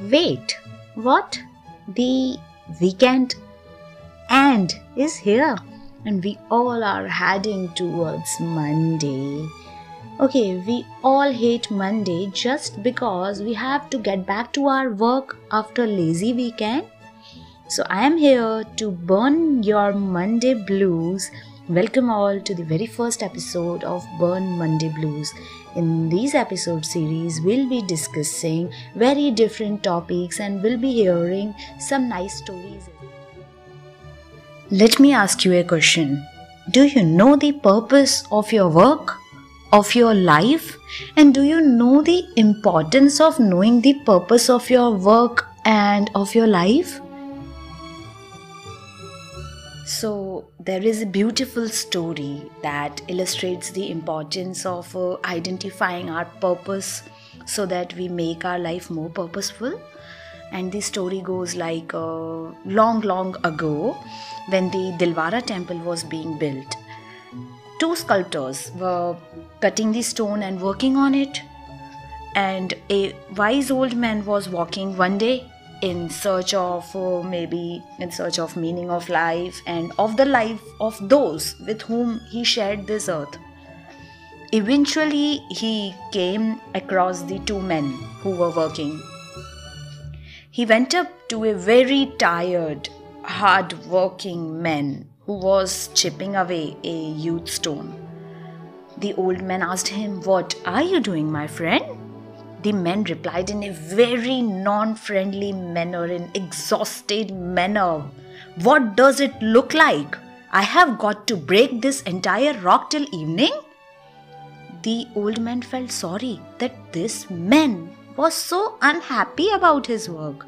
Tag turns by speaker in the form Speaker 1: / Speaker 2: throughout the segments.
Speaker 1: Wait, what? The weekend and is here, and we all are heading towards Monday. Okay, we all hate Monday just because we have to get back to our work after lazy weekend. So I am here to burn your Monday blues. Welcome all to the very first episode of Burn Monday Blues. In this episode series, we'll be discussing very different topics and we'll be hearing some nice stories. Let me ask you a question. Do you know the purpose of your work? of your life? And do you know the importance of knowing the purpose of your work and of your life? So, there is a beautiful story that illustrates the importance of uh, identifying our purpose so that we make our life more purposeful. And the story goes like uh, long, long ago when the Dilwara temple was being built two sculptors were cutting the stone and working on it. And a wise old man was walking one day in search of uh, maybe in search of meaning of life and of the life of those with whom he shared this earth. Eventually, he came across the two men who were working. He went up to a very tired, hard working man who was chipping away a huge stone. The old man asked him, What are you doing, my friend? The man replied in a very non friendly manner, in exhausted manner. What does it look like? I have got to break this entire rock till evening? The old man felt sorry that this man was so unhappy about his work.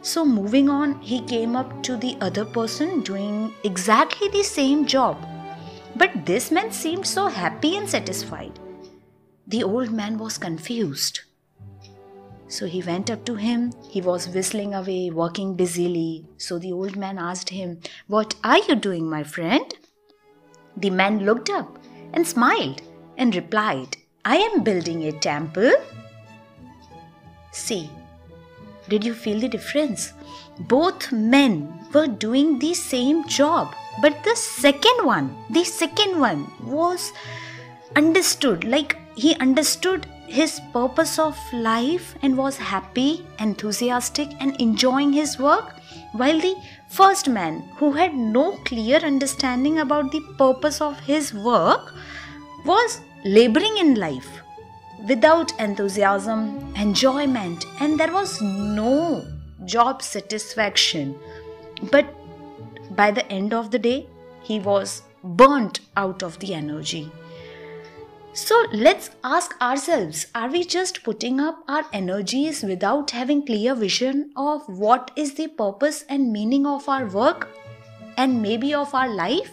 Speaker 1: So, moving on, he came up to the other person doing exactly the same job. But this man seemed so happy and satisfied. The old man was confused. So he went up to him. He was whistling away, working busily. So the old man asked him, What are you doing, my friend? The man looked up and smiled and replied, I am building a temple. See, did you feel the difference? Both men were doing the same job, but the second one, the second one was understood, like he understood his purpose of life and was happy, enthusiastic, and enjoying his work, while the first man, who had no clear understanding about the purpose of his work, was laboring in life without enthusiasm, enjoyment, and there was no job satisfaction. But by the end of the day, he was burnt out of the energy. So let's ask ourselves are we just putting up our energies without having clear vision of what is the purpose and meaning of our work and maybe of our life?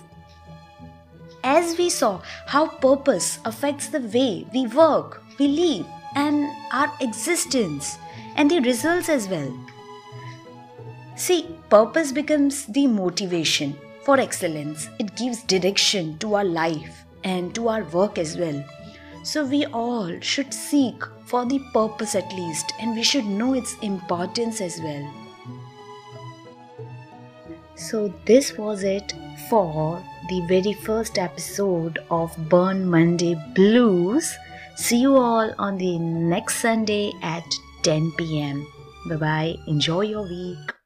Speaker 1: As we saw how purpose affects the way we work, we live, and our existence, and the results as well. See, purpose becomes the motivation for excellence. It gives direction to our life and to our work as well. So, we all should seek for the purpose at least, and we should know its importance as well. So, this was it for the very first episode of Burn Monday Blues. See you all on the next Sunday at 10 pm. Bye bye. Enjoy your week.